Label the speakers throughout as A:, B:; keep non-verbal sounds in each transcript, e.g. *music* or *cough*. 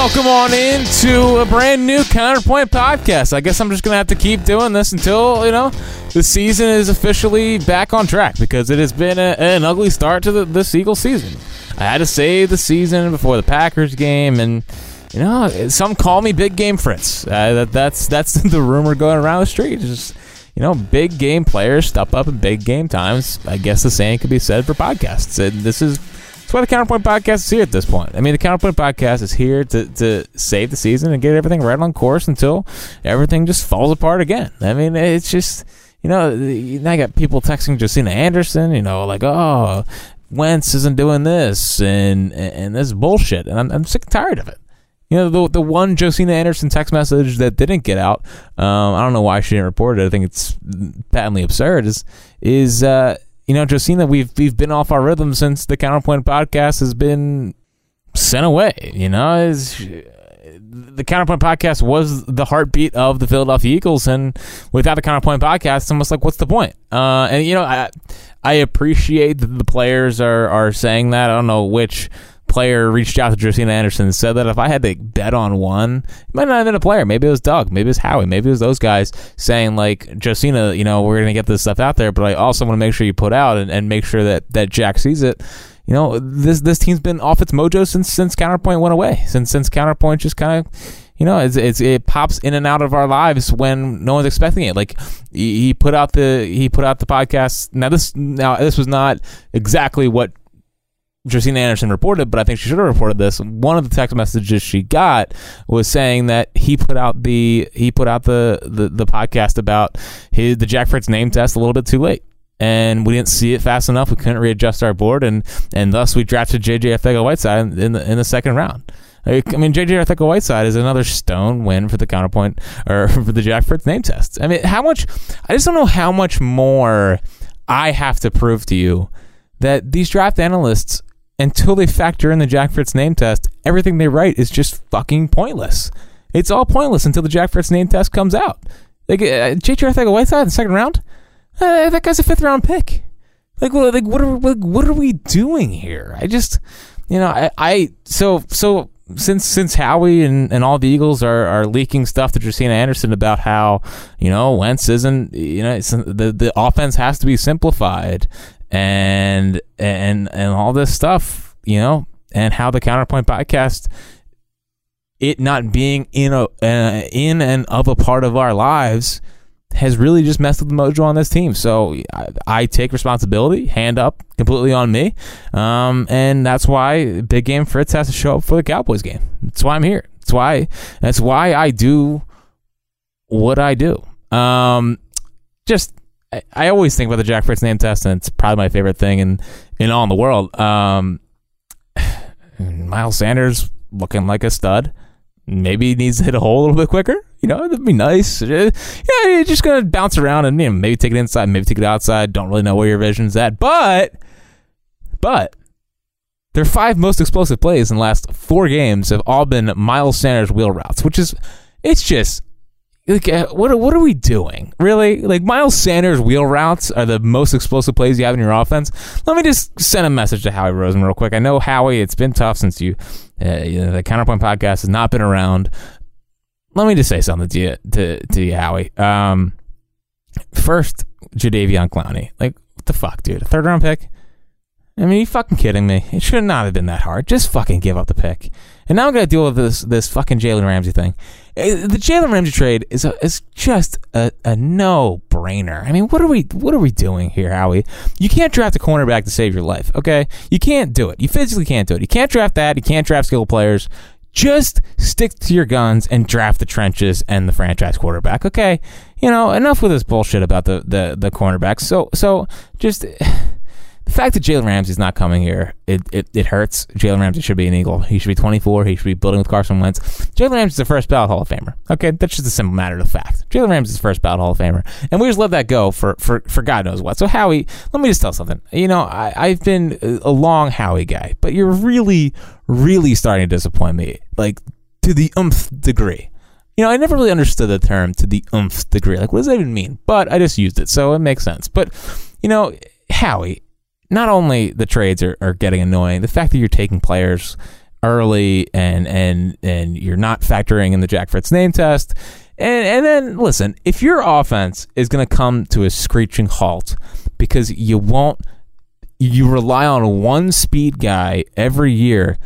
A: Welcome on into a brand new Counterpoint podcast. I guess I'm just going to have to keep doing this until, you know, the season is officially back on track because it has been a, an ugly start to the, this Eagle season. I had to save the season before the Packers game, and, you know, some call me Big Game Fritz. Uh, that, that's, that's *laughs* the rumor going around the street. It's just, you know, big game players step up in big game times. I guess the same could be said for podcasts. And this is that's why the Counterpoint Podcast is here at this point. I mean, the Counterpoint Podcast is here to, to save the season and get everything right on course until everything just falls apart again. I mean, it's just, you know, now I got people texting Josina Anderson, you know, like, oh, Wentz isn't doing this and and this bullshit. And I'm, I'm sick and tired of it. You know, the the one Josina Anderson text message that didn't get out, um, I don't know why she didn't report it. I think it's patently absurd. Is is uh, you know, Josina, we've we've been off our rhythm since the Counterpoint podcast has been sent away. You know, is the Counterpoint podcast was the heartbeat of the Philadelphia Eagles, and without the Counterpoint podcast, it's almost like, what's the point? Uh, and you know, I I appreciate that the players are are saying that. I don't know which player reached out to Josina Anderson and said that if I had to bet on one, it might not have been a player. Maybe it was Doug. Maybe it was Howie. Maybe it was those guys saying like, Josina, you know, we're going to get this stuff out there, but I also want to make sure you put out and, and make sure that, that Jack sees it. You know, this this team's been off its mojo since since Counterpoint went away. Since since Counterpoint just kind of you know, it's, it's, it pops in and out of our lives when no one's expecting it. Like he, he put out the he put out the podcast. Now this now this was not exactly what Josina Anderson reported, but I think she should have reported this. One of the text messages she got was saying that he put out the he put out the the, the podcast about his the Jack Fritz name test a little bit too late. And we didn't see it fast enough. We couldn't readjust our board, and, and thus we drafted JJ Arcega-Whiteside in the in the second round. I mean, JJ Arcega-Whiteside is another stone win for the counterpoint *laughs* or for the Jack Fritz name test. I mean, how much? I just don't know how much more I have to prove to you that these draft analysts until they factor in the Jack Fritz name test, everything they write is just fucking pointless. It's all pointless until the Jack Fritz name test comes out. Like uh, JJ Arcega-Whiteside in the second round, uh, that guy's a fifth round pick. Like, like what are like, what are we doing here? I just, you know, I, I so so since since Howie and, and all the Eagles are, are leaking stuff to Josina Anderson about how you know Wentz isn't you know the the offense has to be simplified and and and all this stuff, you know, and how the Counterpoint podcast it not being in a uh, in and of a part of our lives has really just messed with the mojo on this team. So I, I take responsibility, hand up, completely on me, um, and that's why Big Game Fritz has to show up for the Cowboys game. That's why I'm here. That's why that's why I do what I do. Um, just I, I always think about the Jack Fritz name test, and it's probably my favorite thing in in all in the world. Um, *sighs* Miles Sanders looking like a stud. Maybe he needs to hit a hole a little bit quicker. You know, that'd be nice. Yeah, you're just gonna bounce around and you know, maybe take it inside, maybe take it outside. Don't really know where your vision's at, but but their five most explosive plays in the last four games have all been Miles Sanders wheel routes, which is it's just like, uh, what what are we doing? Really? Like Miles Sanders wheel routes are the most explosive plays you have in your offense. Let me just send a message to Howie Roseman real quick. I know Howie, it's been tough since you, uh, you know, the Counterpoint podcast has not been around. Let me just say something to you, to to you, Howie. Um, first, Jadeveon Clowney. Like, what the fuck, dude? A third round pick? I mean, you fucking kidding me? It should not have been that hard. Just fucking give up the pick. And now I'm gonna deal with this this fucking Jalen Ramsey thing. Eh, the Jalen Ramsey trade is a, is just a, a no brainer. I mean, what are we what are we doing here, Howie? You can't draft a cornerback to save your life. Okay, you can't do it. You physically can't do it. You can't draft that. You can't draft skill players. Just stick to your guns and draft the trenches and the franchise quarterback. Okay, you know enough with this bullshit about the the the cornerbacks. So so just *sighs* the fact that Jalen Ramsey's not coming here, it, it, it hurts. Jalen Ramsey should be an Eagle. He should be 24. He should be building with Carson Wentz. Jalen Ramsey's the first ballot Hall of Famer. Okay, that's just a simple matter of fact. Jalen Ramsey's the first ballot Hall of Famer, and we just let that go for, for, for God knows what. So Howie, let me just tell something. You know, I, I've been a long Howie guy, but you're really, really starting to disappoint me, like to the umph degree. You know, I never really understood the term to the umph degree. Like, what does that even mean? But I just used it, so it makes sense. But, you know, Howie, not only the trades are, are getting annoying, the fact that you're taking players early and and and you're not factoring in the Jack Fritz name test. And and then listen, if your offense is going to come to a screeching halt because you won't you rely on one speed guy every year,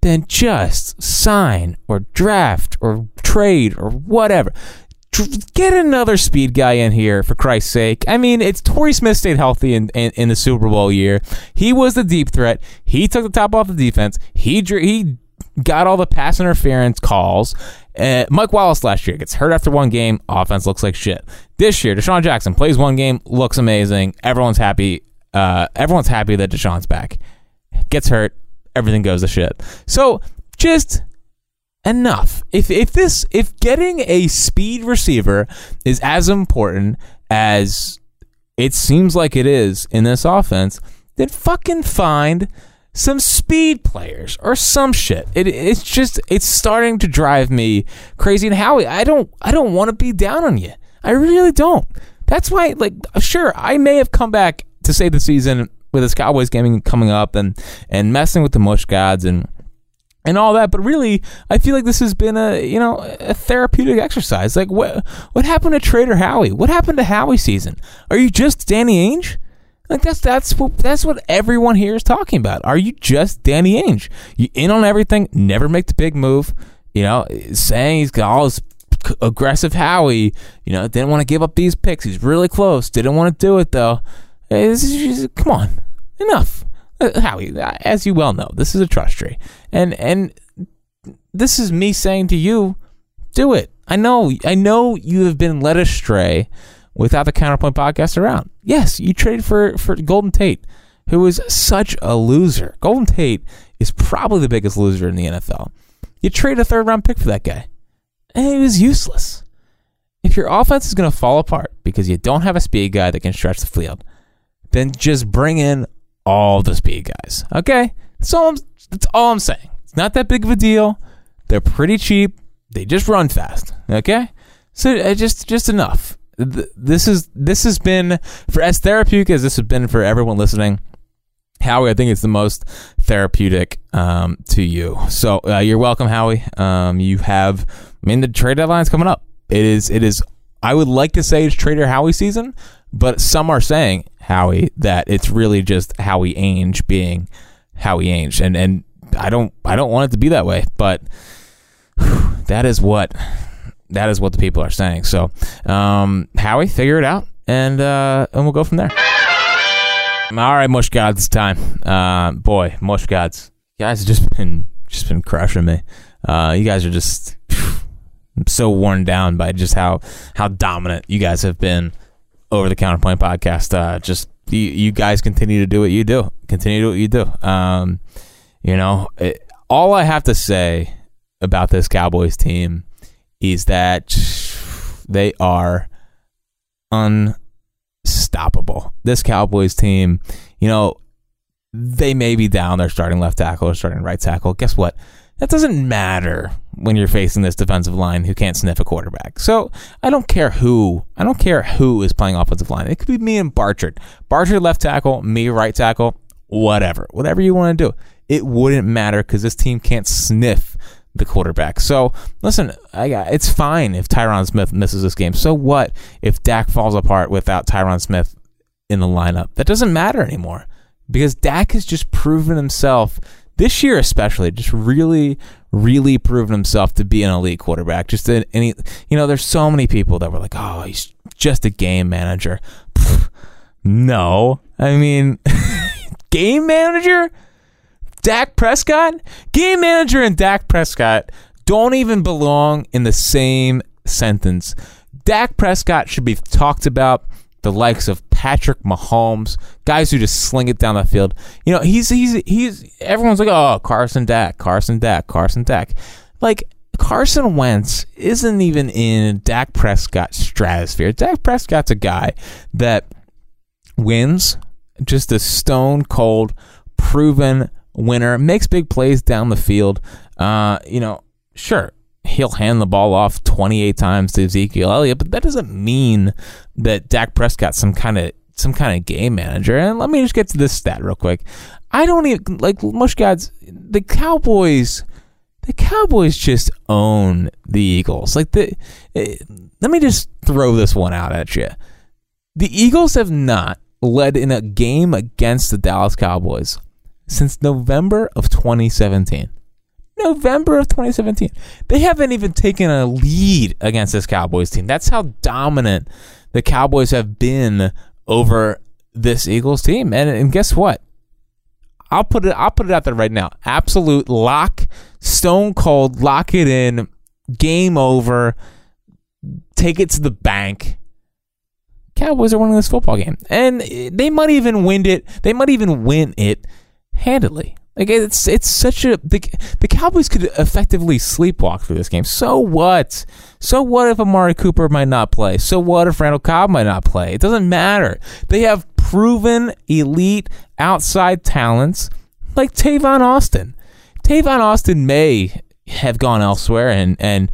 A: then just sign or draft or trade or whatever get another speed guy in here for Christ's sake. I mean, it's Torrey Smith stayed healthy in, in, in, the Super Bowl year. He was the deep threat. He took the top off the defense. He he got all the pass interference calls. Uh, Mike Wallace last year gets hurt after one game. Offense looks like shit. This year, DeSean Jackson plays one game, looks amazing. Everyone's happy. Uh, everyone's happy that DeSean's back. Gets hurt, everything goes to shit. So just enough. If if this if getting a speed receiver is as important as it seems like it is in this offense, then fucking find some speed players or some shit. It, it's just it's starting to drive me crazy. And Howie, I don't I don't want to be down on you. I really don't. That's why, like, sure, I may have come back to save the season with this Cowboys game coming up and and messing with the mush gods and and all that. But really, I feel like this has been a you know a therapeutic exercise. Like what what happened to Trader Howie? What happened to Howie season? Are you just Danny Ainge? Like that's that's what that's what everyone here is talking about. Are you just Danny Ainge? You in on everything, never make the big move. You know, saying he's got all this aggressive Howie. You know, didn't want to give up these picks. He's really close. Didn't want to do it though. Hey, this Just, come on, enough. Uh, Howie, as you well know, this is a trust tree, and and this is me saying to you, do it. I know, I know you have been led astray without the Counterpoint podcast around. Yes, you traded for for Golden Tate, who is such a loser. Golden Tate is probably the biggest loser in the NFL. You trade a third round pick for that guy, and he was useless. If your offense is going to fall apart because you don't have a speed guy that can stretch the field, then just bring in all the speed guys. Okay, that's all. I'm, that's all I'm saying. It's not that big of a deal. They're pretty cheap. They just run fast. Okay, so uh, just just enough. This is this has been for as therapeutic as this has been for everyone listening. Howie, I think it's the most therapeutic um, to you. So uh, you're welcome, Howie. Um, you have, I mean, the trade deadline's coming up. It is. It is. I would like to say it's Trader Howie season, but some are saying Howie that it's really just Howie Ainge being Howie Ainge, and and I don't I don't want it to be that way, but *sighs* that is what that is what the people are saying. So um, Howie, figure it out, and uh, and we'll go from there. All right, Mush Gods, time. Uh, boy, Mush Gods, you guys have just been just been crushing me. Uh, you guys are just *sighs* I'm so worn down by just how how dominant you guys have been over the Counterpoint podcast. Uh, just you, you, guys continue to do what you do. Continue to do what you do. Um, you know, it, all I have to say about this Cowboys team is that they are unstoppable. This Cowboys team, you know, they may be down their starting left tackle or starting right tackle. Guess what? That doesn't matter when you're facing this defensive line who can't sniff a quarterback. So I don't care who. I don't care who is playing offensive line. It could be me and Barchard. Barchard left tackle, me right tackle, whatever. Whatever you want to do. It wouldn't matter because this team can't sniff the quarterback. So listen, I it's fine if Tyron Smith misses this game. So what if Dak falls apart without Tyron Smith in the lineup? That doesn't matter anymore because Dak has just proven himself this year, especially, just really, really proven himself to be an elite quarterback. Just any, you know, there's so many people that were like, oh, he's just a game manager. Pfft, no, I mean, *laughs* game manager Dak Prescott, game manager and Dak Prescott don't even belong in the same sentence. Dak Prescott should be talked about the likes of Patrick Mahomes, guys who just sling it down the field. You know, he's he's he's everyone's like, "Oh, Carson Dak, Carson Dak, Carson Dak." Like Carson Wentz isn't even in Dak Prescott's stratosphere. Dak Prescott's a guy that wins just a stone cold proven winner, makes big plays down the field. Uh, you know, sure, he'll hand the ball off 28 times to Ezekiel Elliott, but that doesn't mean that Dak Prescott's some kind of some kind of game manager. And let me just get to this stat real quick. I don't even like most guys. The Cowboys, the Cowboys just own the Eagles. Like the, eh, let me just throw this one out at you. The Eagles have not led in a game against the Dallas Cowboys since November of 2017. November of 2017. They haven't even taken a lead against this Cowboys team. That's how dominant the Cowboys have been over this Eagles team. And, and guess what? I'll put it I'll put it out there right now. Absolute lock, stone cold, lock it in, game over, take it to the bank. Cowboys are winning this football game. And they might even win it. They might even win it handedly. Like it's it's such a the, the Cowboys could effectively sleepwalk through this game. So what? So what if Amari Cooper might not play? So what if Randall Cobb might not play? It doesn't matter. They have proven elite outside talents like Tavon Austin. Tavon Austin may have gone elsewhere and and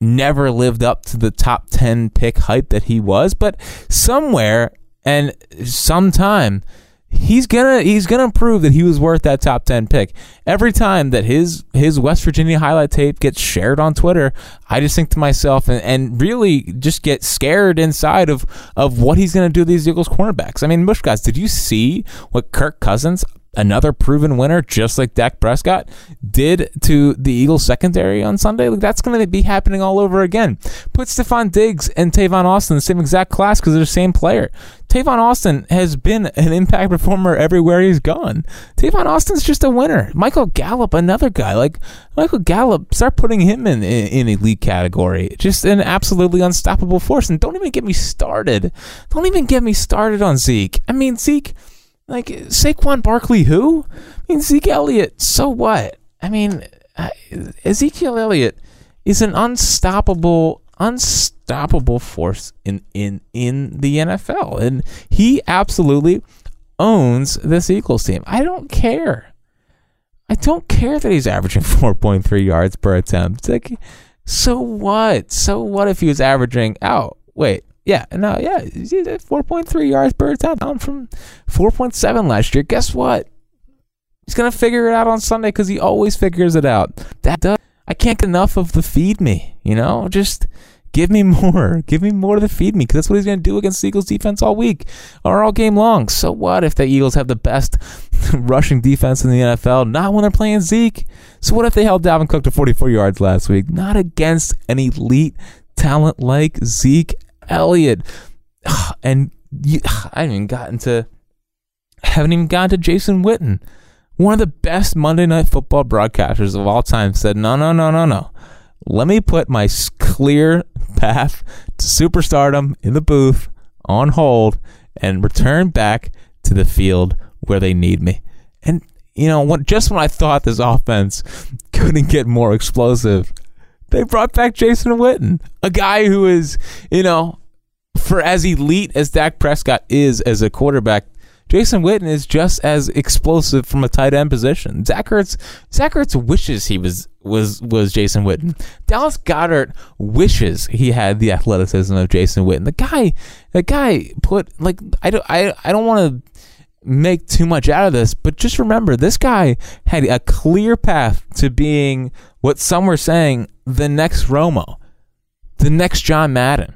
A: never lived up to the top 10 pick hype that he was, but somewhere and sometime he's gonna he's gonna prove that he was worth that top 10 pick. Every time that his his west virginia highlight tape gets shared on twitter i just think to myself and, and really just get scared inside of of what he's gonna do these eagles cornerbacks. I mean mush guys did you see what kirk cousins another proven winner, just like Dak Prescott did to the Eagles secondary on Sunday. Like that's going to be happening all over again. Put Stefon Diggs and Tavon Austin in the same exact class because they're the same player. Tavon Austin has been an impact performer everywhere he's gone. Tavon Austin's just a winner. Michael Gallup, another guy. Like Michael Gallup, start putting him in, in, in elite category. Just an absolutely unstoppable force. And don't even get me started. Don't even get me started on Zeke. I mean, Zeke like Saquon Barkley, who? I mean Zeke Elliott. So what? I mean, Ezekiel Elliott is an unstoppable, unstoppable force in in in the NFL, and he absolutely owns this Eagles team. I don't care. I don't care that he's averaging *laughs* 4.3 yards per attempt. Like, so what? So what if he was averaging? Oh, wait. Yeah, no, uh, yeah, 4.3 yards per attempt, down from 4.7 last year. Guess what? He's gonna figure it out on Sunday because he always figures it out. That does. I can't get enough of the feed me. You know, just give me *laughs* more. Give me more to the feed me because that's what he's gonna do against the Eagles defense all week or all game long. So what if the Eagles have the best *laughs* rushing defense in the NFL? Not when they're playing Zeke. So what if they held Dalvin Cook to 44 yards last week? Not against an elite talent like Zeke Elliott. And you, I haven't even gotten to haven't even gotten to Jason Witten. One of the best Monday Night Football broadcasters of all time said, "No, no, no, no, no. Let me put my clear path to superstardom in the booth on hold and return back to the field where they need me." And you know, when, just when I thought this offense couldn't get more explosive, they brought back Jason Witten, a guy who is, you know, for as elite as Dak Prescott is as a quarterback, Jason Witten is just as explosive from a tight end position. Zach Ertz, Zach Ertz wishes he was was was Jason Witten. Dallas Goedert wishes he had the athleticism of Jason Witten. The guy, the guy put like I don't I I don't want to make too much out of this, but just remember this guy had a clear path to being what some were saying the next Romo, the next John Madden,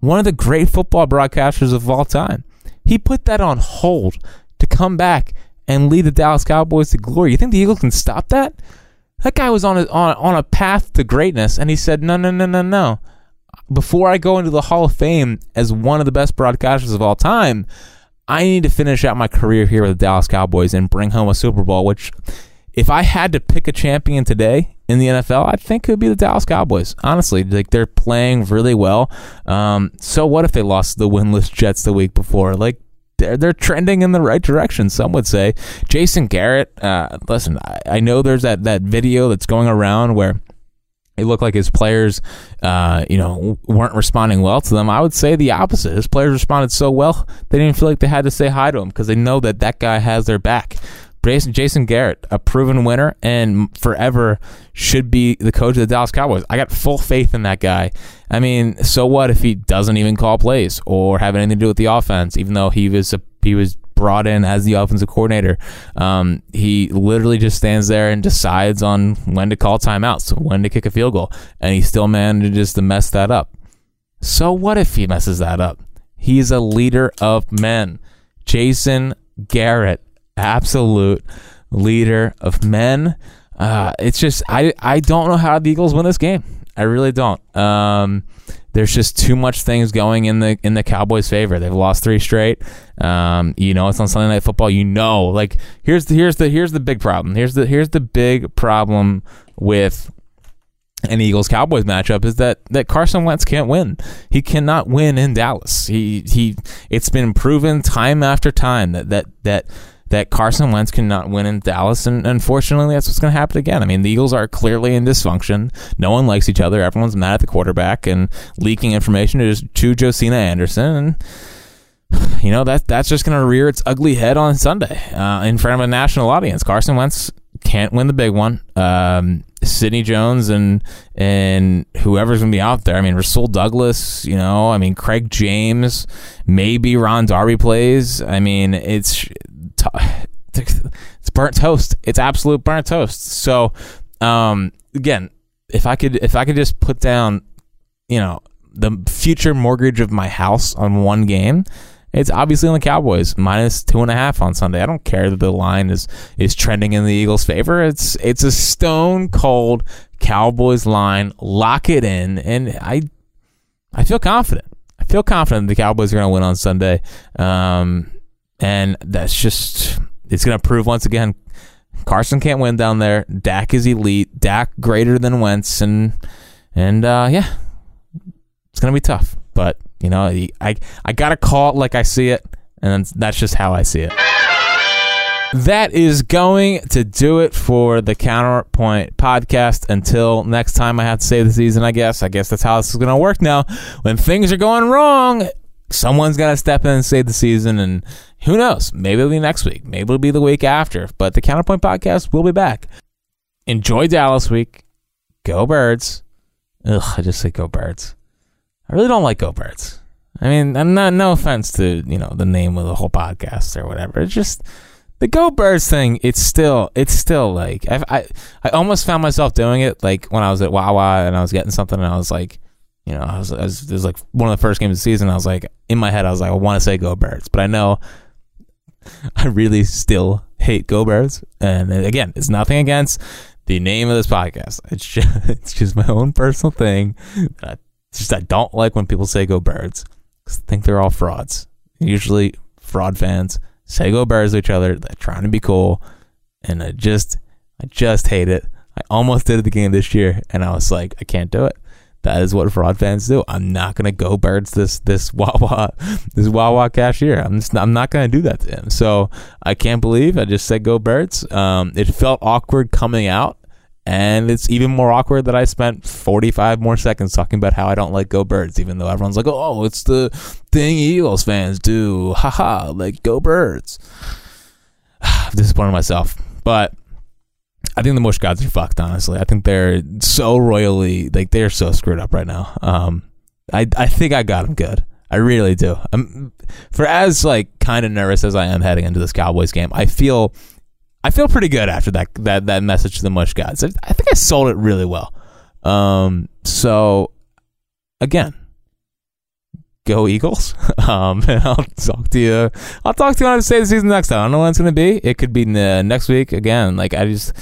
A: one of the great football broadcasters of all time. He put that on hold to come back and lead the Dallas Cowboys to glory. You think the Eagles can stop that? That guy was on a, on, on a path to greatness, and he said, no, no, no, no, no. Before I go into the Hall of Fame as one of the best broadcasters of all time, I need to finish out my career here with the Dallas Cowboys and bring home a Super Bowl, which if I had to pick a champion today in the NFL, I think it would be the Dallas Cowboys. Honestly, like they're playing really well. Um, so what if they lost the winless Jets the week before? Like they're they're trending in the right direction. Some would say. Jason Garrett. Uh, listen, I, I know there's that that video that's going around where it looked like his players, uh, you know, weren't responding well to them. I would say the opposite. His players responded so well they didn't feel like they had to say hi to him because they know that that guy has their back. Jason, Jason Garrett, a proven winner and forever should be the coach of the Dallas Cowboys. I got full faith in that guy. I mean, so what if he doesn't even call plays or have anything to do with the offense, even though he was a, he was brought in as the offensive coordinator. Um, he literally just stands there and decides on when to call timeouts, when to kick a field goal, and he still manages to mess that up. So what if he messes that up? He's a leader of men. Jason Garrett absolute leader of men. Uh, it's just I I don't know how the Eagles win this game. I really don't. Um, there's just too much things going in the in the Cowboys' favor. They've lost three straight. Um, you know, it's on Sunday Night Football. You know, like here's the here's the here's the big problem. Here's the here's the big problem with an Eagles Cowboys matchup is that that Carson Wentz can't win. He cannot win in Dallas. He he. It's been proven time after time that that that that Carson Wentz cannot win in Dallas, and unfortunately, that's what's going to happen again. I mean, the Eagles are clearly in dysfunction. No one likes each other. Everyone's mad at the quarterback and leaking information to, to Josina Anderson, and *sighs* you know that that's just going to rear its ugly head on Sunday uh, in front of a national audience. Carson Wentz can't win the big one. Um, Sidney Jones and and whoever's gonna be out there. I mean, Rasul Douglas. You know, I mean, Craig James. Maybe Ron Darby plays. I mean, it's it's burnt toast. It's absolute burnt toast. So, um, again, if I could, if I could just put down, you know, the future mortgage of my house on one game, it's obviously on the Cowboys minus two and a half on Sunday. I don't care that the line is is trending in the Eagles' favor. It's it's a stone cold Cowboys line. Lock it in, and I I feel confident. I feel confident the Cowboys are going to win on Sunday. Um, and that's just it's going to prove once again Carson can't win down there. Dak is elite. Dak greater than Wentz, and and uh, yeah, it's going to be tough. But you know, I I got to call it like I see it, and that's just how I see it. That is going to do it for the Counterpoint podcast. Until next time, I have to save the season. I guess. I guess that's how this is going to work now. When things are going wrong, someone's got to step in and save the season. And who knows? Maybe it'll be next week. Maybe it'll be the week after. But the Counterpoint podcast will be back. Enjoy Dallas week. Go Birds. Ugh, I just say go Birds. I really don't like go Birds. I mean, I'm not, no offense to, you know, the name of the whole podcast or whatever. It's just the Go Birds thing. It's still, it's still like, I, I, I almost found myself doing it like when I was at Wawa and I was getting something and I was like, you know, I was, I was, it was like one of the first games of the season. I was like, in my head, I was like, I want to say Go Birds, but I know *laughs* I really still hate Go Birds. And uh, again, it's nothing against the name of this podcast. It's just, *laughs* it's just my own personal thing. I just I don't like when people say Go Birds because I think they're all frauds. Usually, fraud fans say Go Birds to each other. They're trying to be cool, and I just I just hate it. I almost did it the game this year, and I was like, I can't do it. That is what fraud fans do. I'm not gonna go birds this this *laughs* Wawa this Wawa cashier. I'm just I'm not gonna do that to him. So I can't believe I just said go birds. Um, it felt awkward coming out And it's even more awkward that I spent 45 more seconds talking about how I don't like Go Birds, even though everyone's like, oh, it's the thing Eagles fans do. *laughs* Haha, like Go Birds. *sighs* I'm disappointed myself. But I think the Mush gods are fucked, honestly. I think they're so royally, like, they're so screwed up right now. Um, I, I think I got them good. I really do. I'm, for as, like, kind of nervous as I am heading into this Cowboys game, I feel I feel pretty good after that that that message to the mush gods. I, I think I sold it really well. Um, so again, go Eagles. *laughs* Um, and I'll talk to you. I'll talk to you on of the season next time. I don't know when it's going to be. It could be next week again. Like I just,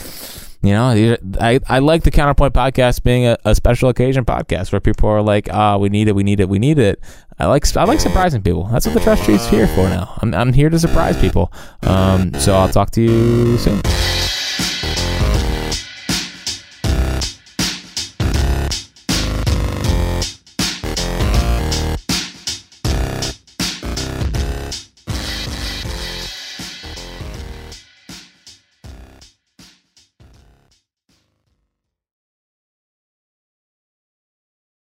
A: you know, I I like the Counterpoint podcast being a, a special occasion podcast where people are like, ah, oh, we need it, we need it, we need it. I like I like surprising people. That's what the trust tree's here for now. I'm I'm here to surprise people. Um, so I'll talk to you soon.